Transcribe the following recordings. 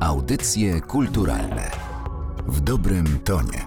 Audycje kulturalne w dobrym tonie.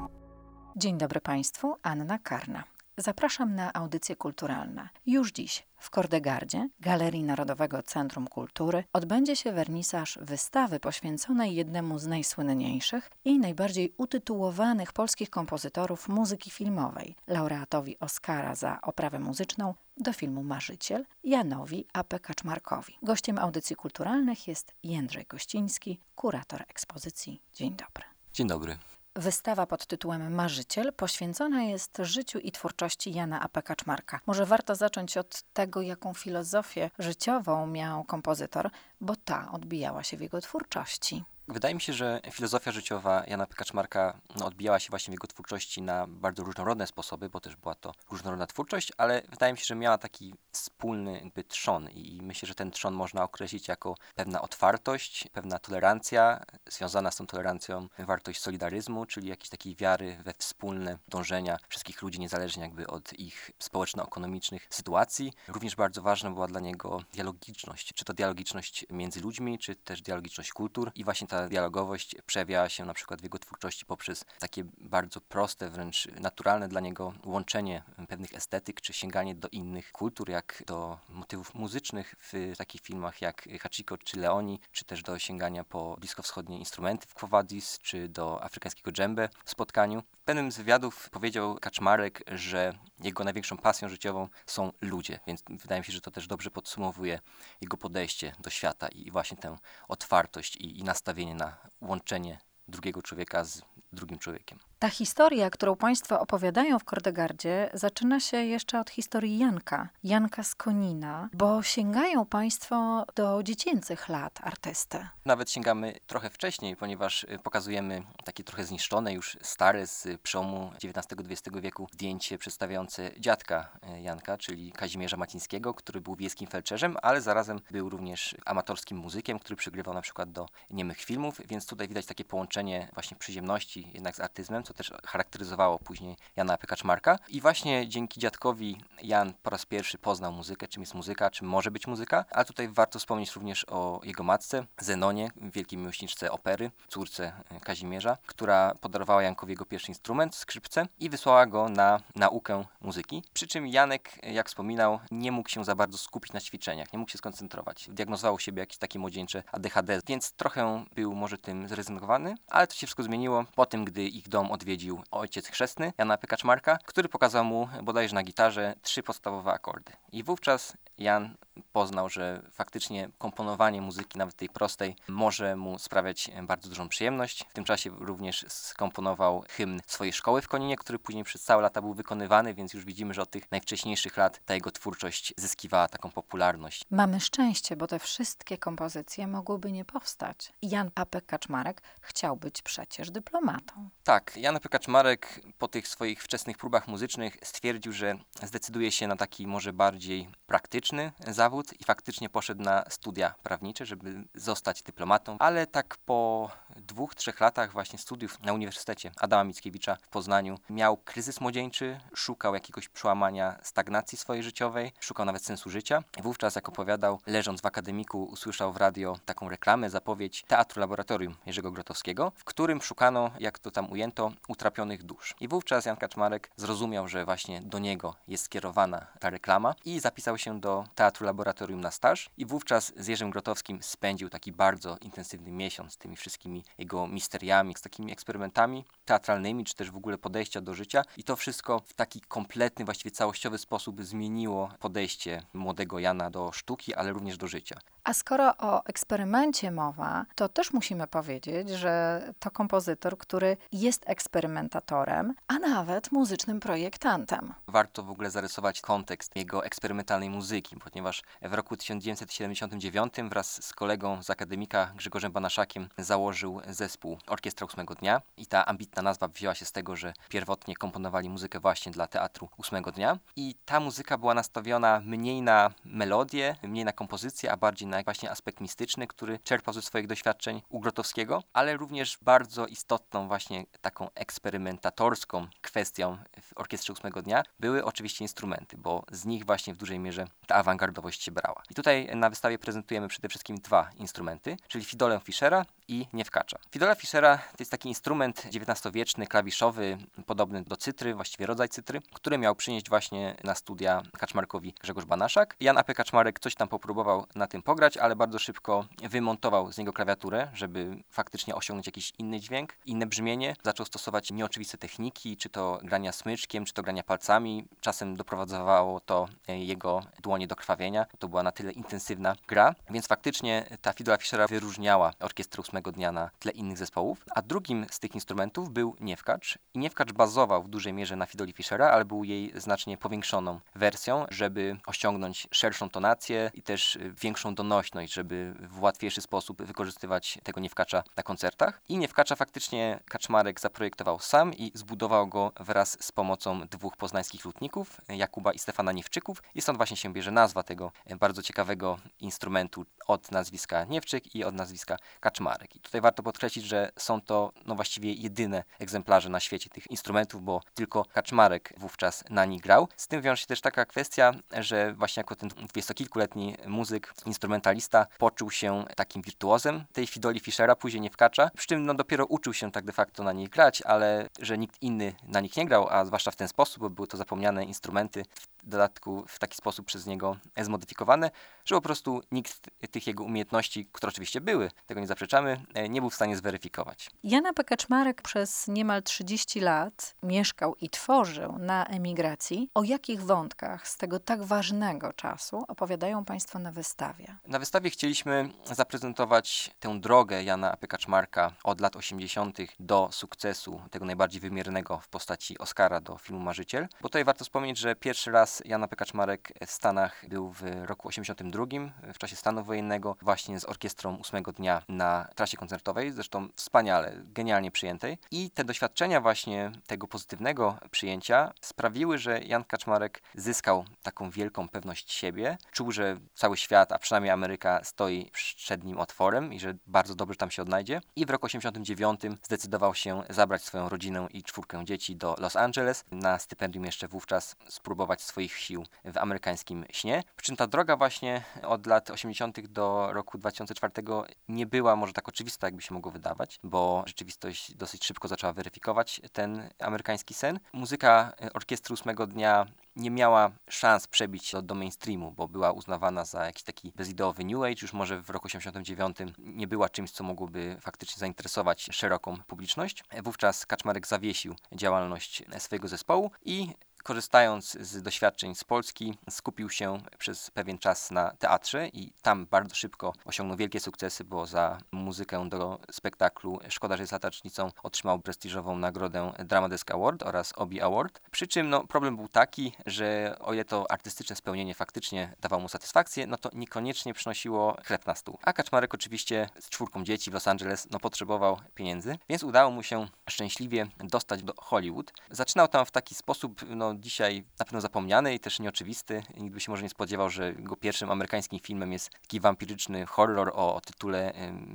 Dzień dobry Państwu, Anna Karna. Zapraszam na audycje kulturalne. Już dziś w Kordegardzie, Galerii Narodowego Centrum Kultury, odbędzie się wernisaż wystawy poświęconej jednemu z najsłynniejszych i najbardziej utytułowanych polskich kompozytorów muzyki filmowej, laureatowi Oscara za oprawę muzyczną do filmu Marzyciel, Janowi A.P. Kaczmarkowi. Gościem audycji kulturalnych jest Jędrzej Kościński, kurator ekspozycji. Dzień dobry. Dzień dobry. Wystawa pod tytułem Marzyciel poświęcona jest życiu i twórczości Jana A.P. Kaczmarka. Może warto zacząć od tego, jaką filozofię życiową miał kompozytor, bo ta odbijała się w jego twórczości. Wydaje mi się, że filozofia życiowa Jana Kaczmarka no, odbijała się właśnie w jego twórczości na bardzo różnorodne sposoby, bo też była to różnorodna twórczość, ale wydaje mi się, że miała taki wspólny jakby trzon i myślę, że ten trzon można określić jako pewna otwartość, pewna tolerancja, związana z tą tolerancją wartość solidaryzmu, czyli jakiejś takiej wiary we wspólne dążenia wszystkich ludzi, niezależnie jakby od ich społeczno-ekonomicznych sytuacji. Również bardzo ważna była dla niego dialogiczność, czy to dialogiczność między ludźmi, czy też dialogiczność kultur i właśnie ta dialogowość przejawia się na przykład w jego twórczości poprzez takie bardzo proste, wręcz naturalne dla niego łączenie pewnych estetyk, czy sięganie do innych kultur, jak do motywów muzycznych w takich filmach jak Hachiko czy Leoni, czy też do sięgania po bliskowschodnie instrumenty w Quo Vadis, czy do afrykańskiego dżembe w spotkaniu. W pewnym z wywiadów powiedział Kaczmarek, że jego największą pasją życiową są ludzie, więc wydaje mi się, że to też dobrze podsumowuje jego podejście do świata i właśnie tę otwartość i, i nastawienie na łączenie drugiego człowieka z drugim człowiekiem. Ta historia, którą Państwo opowiadają w Kordegardzie, zaczyna się jeszcze od historii Janka, Janka z Konina, bo sięgają Państwo do dziecięcych lat artysty. Nawet sięgamy trochę wcześniej, ponieważ y, pokazujemy takie trochę zniszczone, już stare z przełomu XIX-XX wieku zdjęcie przedstawiające dziadka y, Janka, czyli Kazimierza Macińskiego, który był wiejskim felczerzem, ale zarazem był również amatorskim muzykiem, który przygrywał na przykład do niemych filmów, więc tutaj widać takie połączenie właśnie przyziemności jednak z artyzmem, co też charakteryzowało później Jana Pekaczmarka. I właśnie dzięki dziadkowi Jan po raz pierwszy poznał muzykę, czym jest muzyka, czym może być muzyka, a tutaj warto wspomnieć również o jego matce, Zenonie, wielkiej miłośniczce opery, córce Kazimierza, która podarowała Jankowi jego pierwszy instrument, skrzypce i wysłała go na naukę muzyki. Przy czym Janek, jak wspominał, nie mógł się za bardzo skupić na ćwiczeniach, nie mógł się skoncentrować. Diagnozował siebie jakieś takie młodzieńcze ADHD, więc trochę był może tym zrezygnowany, ale to się wszystko zmieniło po tym, gdy ich dom odwiedził ojciec chrzestny, Jana Pekaczmarka, który pokazał mu bodajże na gitarze trzy podstawowe akordy. I wówczas Jan poznał, że faktycznie komponowanie muzyki, nawet tej prostej, może mu sprawiać bardzo dużą przyjemność. W tym czasie również skomponował hymn swojej szkoły w Koninie, który później przez całe lata był wykonywany, więc już widzimy, że od tych najwcześniejszych lat ta jego twórczość zyskiwała taką popularność. Mamy szczęście, bo te wszystkie kompozycje mogłyby nie powstać. Jan A.P. Kaczmarek chciał być przecież dyplomatą. Tak, Jan A.P. Kaczmarek po tych swoich wczesnych próbach muzycznych stwierdził, że zdecyduje się na taki może bardziej praktyczny zawód i faktycznie poszedł na studia prawnicze, żeby zostać dyplomatą, ale tak po dwóch, trzech latach właśnie studiów na Uniwersytecie Adama Mickiewicza w Poznaniu miał kryzys młodzieńczy, szukał jakiegoś przełamania stagnacji swojej życiowej, szukał nawet sensu życia. Wówczas, jak opowiadał, leżąc w akademiku, usłyszał w radio taką reklamę, zapowiedź Teatru Laboratorium Jerzego Grotowskiego, w którym szukano, jak to tam ujęto, utrapionych dusz. I wówczas Jan Kaczmarek zrozumiał, że właśnie do niego jest skierowana ta reklama i zapisał się do Teatru Laboratorium na staż i wówczas z Jerzym Grotowskim spędził taki bardzo intensywny miesiąc z tymi wszystkimi jego misteriami, z takimi eksperymentami teatralnymi, czy też w ogóle podejścia do życia i to wszystko w taki kompletny, właściwie całościowy sposób zmieniło podejście młodego Jana do sztuki, ale również do życia. A skoro o eksperymencie mowa, to też musimy powiedzieć, że to kompozytor, który jest eksperymentatorem, a nawet muzycznym projektantem. Warto w ogóle zarysować kontekst jego eksperymentalnej muzyki, ponieważ w roku 1979 wraz z kolegą z akademika Grzegorzem Banaszakiem założył zespół Orkiestra Ósmego Dnia i ta ambitna nazwa wzięła się z tego, że pierwotnie komponowali muzykę właśnie dla Teatru Ósmego Dnia. I ta muzyka była nastawiona mniej na melodię, mniej na kompozycję, a bardziej na właśnie aspekt mistyczny, który czerpał ze swoich doświadczeń u Grotowskiego, ale również bardzo istotną właśnie taką eksperymentatorską kwestią w Orkiestrze Ósmego Dnia były oczywiście instrumenty, bo z nich właśnie w dużej mierze ta awangardowość się brała. I tutaj na wystawie prezentujemy przede wszystkim dwa instrumenty, czyli fidolę Fischera i Niewkacza. Fidola Fischera to jest taki instrument XIX-wieczny, klawiszowy, podobny do cytry, właściwie rodzaj cytry, który miał przynieść właśnie na studia Kaczmarkowi Grzegorz Banaszak. Jan A.P. Kaczmarek coś tam popróbował na tym pograć, ale bardzo szybko wymontował z niego klawiaturę, żeby faktycznie osiągnąć jakiś inny dźwięk, inne brzmienie. Zaczął stosować nieoczywiste techniki, czy to grania smyczkiem, czy to grania palcami. Czasem doprowadzało to jego dłonie do krwawienia. To była na tyle intensywna gra, więc faktycznie ta fidola Fischera wyróżniała orkiestrę ósmego dnia na tle innych zespołów. A drugim z tych instrumentów był niewkacz. I niewkacz bazował w dużej mierze na fidoli Fischera, ale był jej znacznie powiększoną wersją, żeby osiągnąć szerszą tonację i też większą donośność, żeby w łatwiejszy sposób wykorzystywać tego niewkacza na koncertach. I niewkacza faktycznie Kaczmarek zaprojektował sam i zbudował go wraz z pomocą dwóch poznańskich lutników, Jakuba i Stefana Niewczyków. I stąd właśnie się bierze nazwa tego bardzo ciekawego instrumentu od nazwiska Niewczyk i od nazwiska Kaczmarek. I tutaj warto podkreślić, że są to no właściwie jedyne egzemplarze na świecie tych instrumentów, bo tylko Kaczmarek wówczas na nich grał. Z tym wiąże się też taka kwestia, że właśnie jako ten dwudziestokilkuletni muzyk, instrumentalista poczuł się takim wirtuozem tej fidoli Fischera, później nie wkacza, przy czym no dopiero uczył się tak de facto na nich grać, ale że nikt inny na nich nie grał, a zwłaszcza w ten sposób, bo były to zapomniane instrumenty, dodatku w taki sposób przez niego zmodyfikowane, że po prostu nikt tych jego umiejętności, które oczywiście były, tego nie zaprzeczamy, e, nie był w stanie zweryfikować. Jana Pekaczmarek przez niemal 30 lat mieszkał i tworzył na emigracji. O jakich wątkach z tego tak ważnego czasu opowiadają Państwo na wystawie? Na wystawie chcieliśmy zaprezentować tę drogę Jana Pekaczmarka od lat 80. do sukcesu, tego najbardziej wymiernego w postaci Oscara do filmu Marzyciel. Bo tutaj warto wspomnieć, że pierwszy raz Jana Pekaczmarek w Stanach był w roku 82, w czasie stanu wojennego, właśnie z orkiestrą ósmego dnia na trasie koncertowej, zresztą wspaniale, genialnie przyjętej. I te doświadczenia właśnie tego pozytywnego przyjęcia sprawiły, że Jan Kaczmarek zyskał taką wielką pewność siebie, czuł, że cały świat, a przynajmniej Ameryka stoi przed nim otworem i że bardzo dobrze tam się odnajdzie. I w roku 89 zdecydował się zabrać swoją rodzinę i czwórkę dzieci do Los Angeles, na stypendium jeszcze wówczas spróbować swoich sił w amerykańskim śnie. Przy czym ta droga właśnie od lat 80. do roku 2004 nie była może tak oczywista, jakby się mogło wydawać, bo rzeczywistość dosyć szybko zaczęła weryfikować ten amerykański sen. Muzyka orkiestry ósmego dnia nie miała szans przebić się do mainstreamu, bo była uznawana za jakiś taki bezideowy New Age, już może w roku 89 nie była czymś, co mogłoby faktycznie zainteresować szeroką publiczność. Wówczas Kaczmarek zawiesił działalność swojego zespołu i korzystając z doświadczeń z Polski, skupił się przez pewien czas na teatrze i tam bardzo szybko osiągnął wielkie sukcesy, bo za muzykę do spektaklu Szkoda, że jest latacznicą otrzymał prestiżową nagrodę Drama Desk Award oraz Obi Award. Przy czym no, problem był taki, że o ile to artystyczne spełnienie faktycznie dawało mu satysfakcję, no to niekoniecznie przynosiło chleb na stół. A Kaczmarek oczywiście z czwórką dzieci w Los Angeles no, potrzebował pieniędzy, więc udało mu się szczęśliwie dostać do Hollywood. Zaczynał tam w taki sposób no, dzisiaj na pewno zapomniany i też nieoczywisty. Nikt by się może nie spodziewał, że jego pierwszym amerykańskim filmem jest taki wampiryczny horror o, o tytule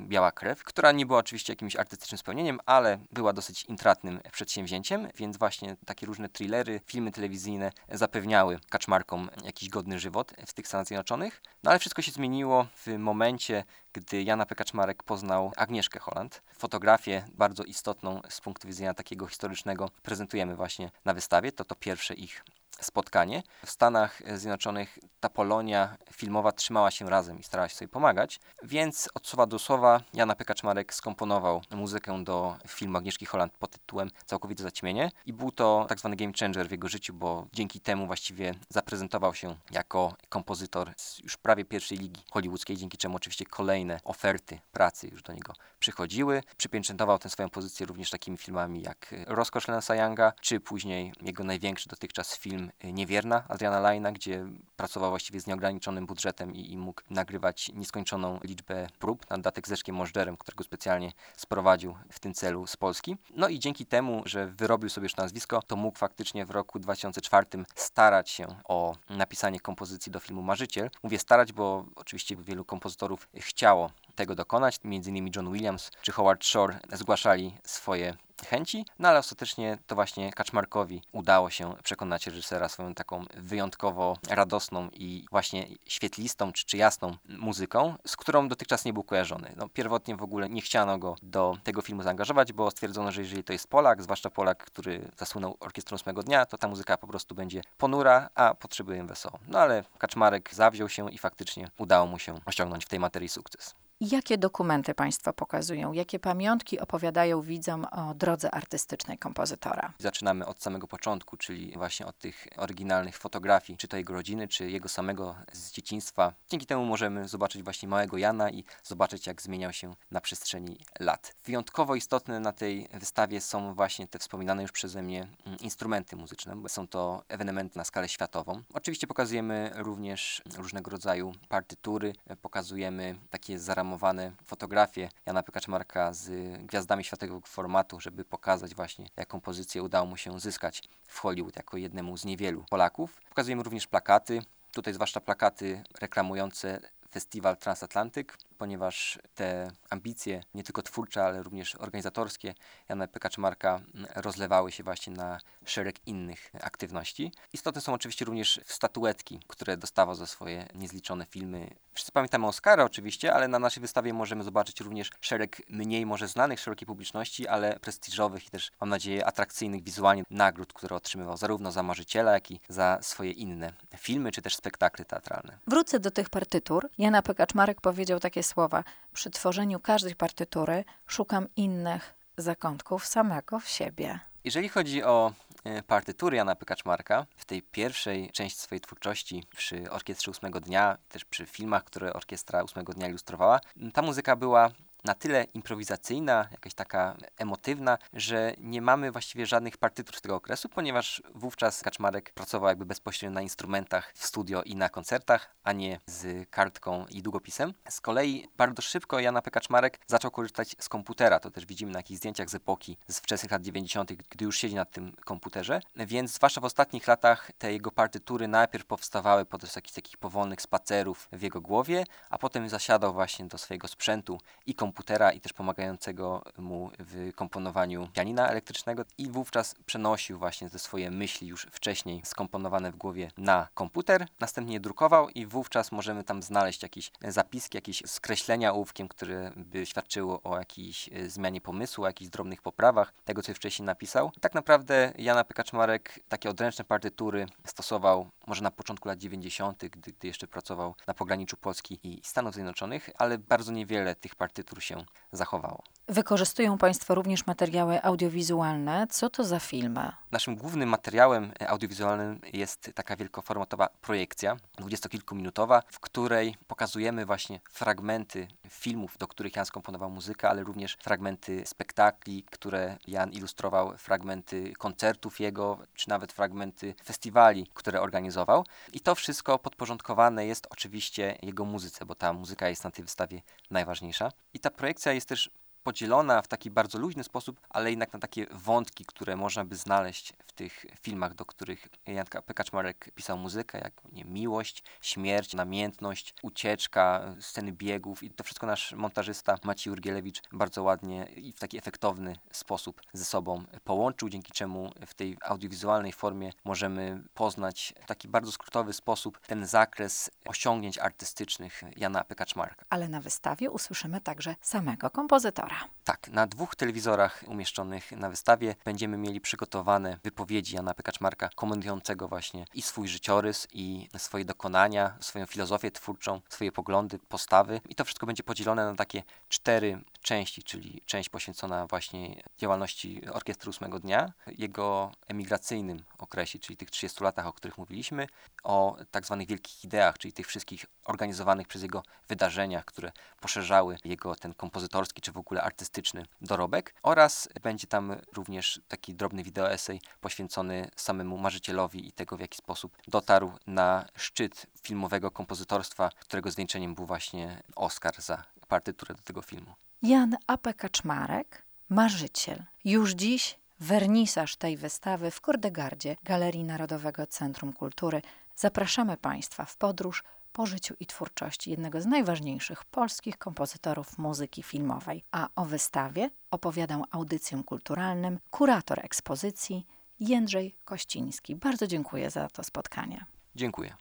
Biała krew, która nie była oczywiście jakimś artystycznym spełnieniem, ale była dosyć intratnym przedsięwzięciem, więc właśnie takie różne thrillery, filmy telewizyjne zapewniały kaczmarkom jakiś godny żywot w tych Stanach Zjednoczonych. No ale wszystko się zmieniło w momencie, gdy Jana Pekaczmarek poznał Agnieszkę Holland. Fotografię bardzo istotną z punktu widzenia takiego historycznego prezentujemy właśnie na wystawie. To to pierwsze ich spotkanie. W Stanach Zjednoczonych ta Polonia filmowa trzymała się razem i starała się sobie pomagać, więc od słowa do słowa Jana Pekaczmarek skomponował muzykę do filmu Agnieszki Holland pod tytułem Całkowite zaćmienie i był to tak zwany game changer w jego życiu, bo dzięki temu właściwie zaprezentował się jako kompozytor z już prawie pierwszej ligi hollywoodzkiej, dzięki czemu oczywiście kolejne oferty pracy już do niego przychodziły. Przypieczętował tę swoją pozycję również takimi filmami jak Rozkosz Lensa Younga, czy później jego największy dotychczas film Niewierna Adriana Lajna, gdzie pracował właściwie z nieograniczonym budżetem i, i mógł nagrywać nieskończoną liczbę prób nad datek Zeszkiem Możdżerem, którego specjalnie sprowadził w tym celu z Polski. No i dzięki temu, że wyrobił sobie już nazwisko, to mógł faktycznie w roku 2004 starać się o napisanie kompozycji do filmu Marzyciel. Mówię starać, bo oczywiście wielu kompozytorów chciało tego dokonać. Między innymi John Williams czy Howard Shore zgłaszali swoje chęci, no ale ostatecznie to właśnie Kaczmarkowi udało się przekonać reżysera swoją taką wyjątkowo radosną i właśnie świetlistą czy, czy jasną muzyką, z którą dotychczas nie był kojarzony. No, pierwotnie w ogóle nie chciano go do tego filmu zaangażować, bo stwierdzono, że jeżeli to jest Polak, zwłaszcza Polak, który zasłynął orkiestrą ósmego dnia, to ta muzyka po prostu będzie ponura, a potrzebuje wesoło. No ale Kaczmarek zawziął się i faktycznie udało mu się osiągnąć w tej materii sukces. Jakie dokumenty Państwo pokazują? Jakie pamiątki opowiadają widzom o drodze artystycznej kompozytora? Zaczynamy od samego początku, czyli właśnie od tych oryginalnych fotografii, czy to jego rodziny, czy jego samego z dzieciństwa. Dzięki temu możemy zobaczyć właśnie małego Jana i zobaczyć, jak zmieniał się na przestrzeni lat. Wyjątkowo istotne na tej wystawie są właśnie te wspominane już przeze mnie mm, instrumenty muzyczne, bo są to ewenementy na skalę światową. Oczywiście pokazujemy również różnego rodzaju partytury, pokazujemy takie zaramowanie zareklamowane fotografie Jana Pykaczmarka z gwiazdami światowego formatu, żeby pokazać właśnie, jaką pozycję udało mu się zyskać w Hollywood jako jednemu z niewielu Polaków. Pokazujemy również plakaty, tutaj zwłaszcza plakaty reklamujące festiwal Transatlantyk, ponieważ te ambicje, nie tylko twórcze, ale również organizatorskie Jana P. Kaczmarka rozlewały się właśnie na szereg innych aktywności. Istotne są oczywiście również statuetki, które dostawał za swoje niezliczone filmy. Wszyscy pamiętamy Oscara oczywiście, ale na naszej wystawie możemy zobaczyć również szereg mniej może znanych szerokiej publiczności, ale prestiżowych i też mam nadzieję atrakcyjnych wizualnie nagród, które otrzymywał zarówno za Marzyciela, jak i za swoje inne filmy czy też spektakle teatralne. Wrócę do tych partytur. Jana P. Kaczmarek powiedział takie słowa: Przy tworzeniu każdej partytury szukam innych zakątków samego w siebie. Jeżeli chodzi o e, partytury Jana Pykaczmarka, w tej pierwszej części swojej twórczości, przy Orkiestrze Ósmego Dnia, też przy filmach, które Orkiestra Ósmego Dnia ilustrowała, ta muzyka była na tyle improwizacyjna, jakaś taka emotywna, że nie mamy właściwie żadnych partytur z tego okresu, ponieważ wówczas Kaczmarek pracował jakby bezpośrednio na instrumentach w studio i na koncertach, a nie z kartką i długopisem. Z kolei bardzo szybko Jana P. Kaczmarek zaczął korzystać z komputera, to też widzimy na jakichś zdjęciach z epoki z wczesnych lat 90., gdy już siedzi na tym komputerze, więc zwłaszcza w ostatnich latach te jego partytury najpierw powstawały podczas jakichś takich powolnych spacerów w jego głowie, a potem zasiadał właśnie do swojego sprzętu i komputera komputera i też pomagającego mu w komponowaniu pianina elektrycznego i wówczas przenosił właśnie te swoje myśli już wcześniej skomponowane w głowie na komputer, następnie je drukował i wówczas możemy tam znaleźć jakieś zapiski, jakieś skreślenia ołówkiem, które by świadczyło o jakiejś e, zmianie pomysłu, o jakichś drobnych poprawach tego, co wcześniej napisał. Tak naprawdę Jana Pykaczmarek takie odręczne partytury stosował może na początku lat 90., gdy, gdy jeszcze pracował na pograniczu Polski i Stanów Zjednoczonych, ale bardzo niewiele tych partytur się zachowało. Wykorzystują Państwo również materiały audiowizualne. Co to za filmy? Naszym głównym materiałem audiowizualnym jest taka wielkoformatowa projekcja, dwudziestokilkuminutowa, w której pokazujemy właśnie fragmenty filmów, do których Jan skomponował muzykę, ale również fragmenty spektakli, które Jan ilustrował, fragmenty koncertów jego, czy nawet fragmenty festiwali, które organizował. I to wszystko podporządkowane jest oczywiście jego muzyce, bo ta muzyka jest na tej wystawie najważniejsza. I ta projekcja jest też podzielona w taki bardzo luźny sposób, ale jednak na takie wątki, które można by znaleźć w tych filmach, do których Jan P. Kaczmarek pisał muzykę, jak nie, miłość, śmierć, namiętność, ucieczka, sceny biegów i to wszystko nasz montażysta Maciej Urgielewicz bardzo ładnie i w taki efektowny sposób ze sobą połączył, dzięki czemu w tej audiowizualnej formie możemy poznać w taki bardzo skrótowy sposób ten zakres osiągnięć artystycznych Jana P. Kaczmarka. Ale na wystawie usłyszymy także samego kompozytora. Tak, na dwóch telewizorach umieszczonych na wystawie będziemy mieli przygotowane wypowiedzi Jana Pekaczmarka, komentującego właśnie i swój życiorys, i swoje dokonania, swoją filozofię twórczą, swoje poglądy, postawy. I to wszystko będzie podzielone na takie cztery części, czyli część poświęcona właśnie działalności Orkiestry Ósmego Dnia, jego emigracyjnym okresie, czyli tych 30 latach, o których mówiliśmy, o tak zwanych wielkich ideach, czyli tych wszystkich organizowanych przez jego wydarzeniach, które poszerzały jego ten kompozytorski czy w ogóle artystyczny dorobek oraz będzie tam również taki drobny wideoesej poświęcony samemu marzycielowi i tego, w jaki sposób dotarł na szczyt filmowego kompozytorstwa, którego zwieńczeniem był właśnie Oscar za partyturę do tego filmu. Jan A.P. Kaczmarek, marzyciel. Już dziś wernisaż tej wystawy w Kordegardzie Galerii Narodowego Centrum Kultury. Zapraszamy Państwa w podróż po życiu i twórczości jednego z najważniejszych polskich kompozytorów muzyki filmowej. A o wystawie opowiadał audycjom kulturalnym kurator ekspozycji Jędrzej Kościński. Bardzo dziękuję za to spotkanie. Dziękuję.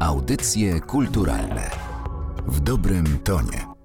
Audycje kulturalne w dobrym tonie.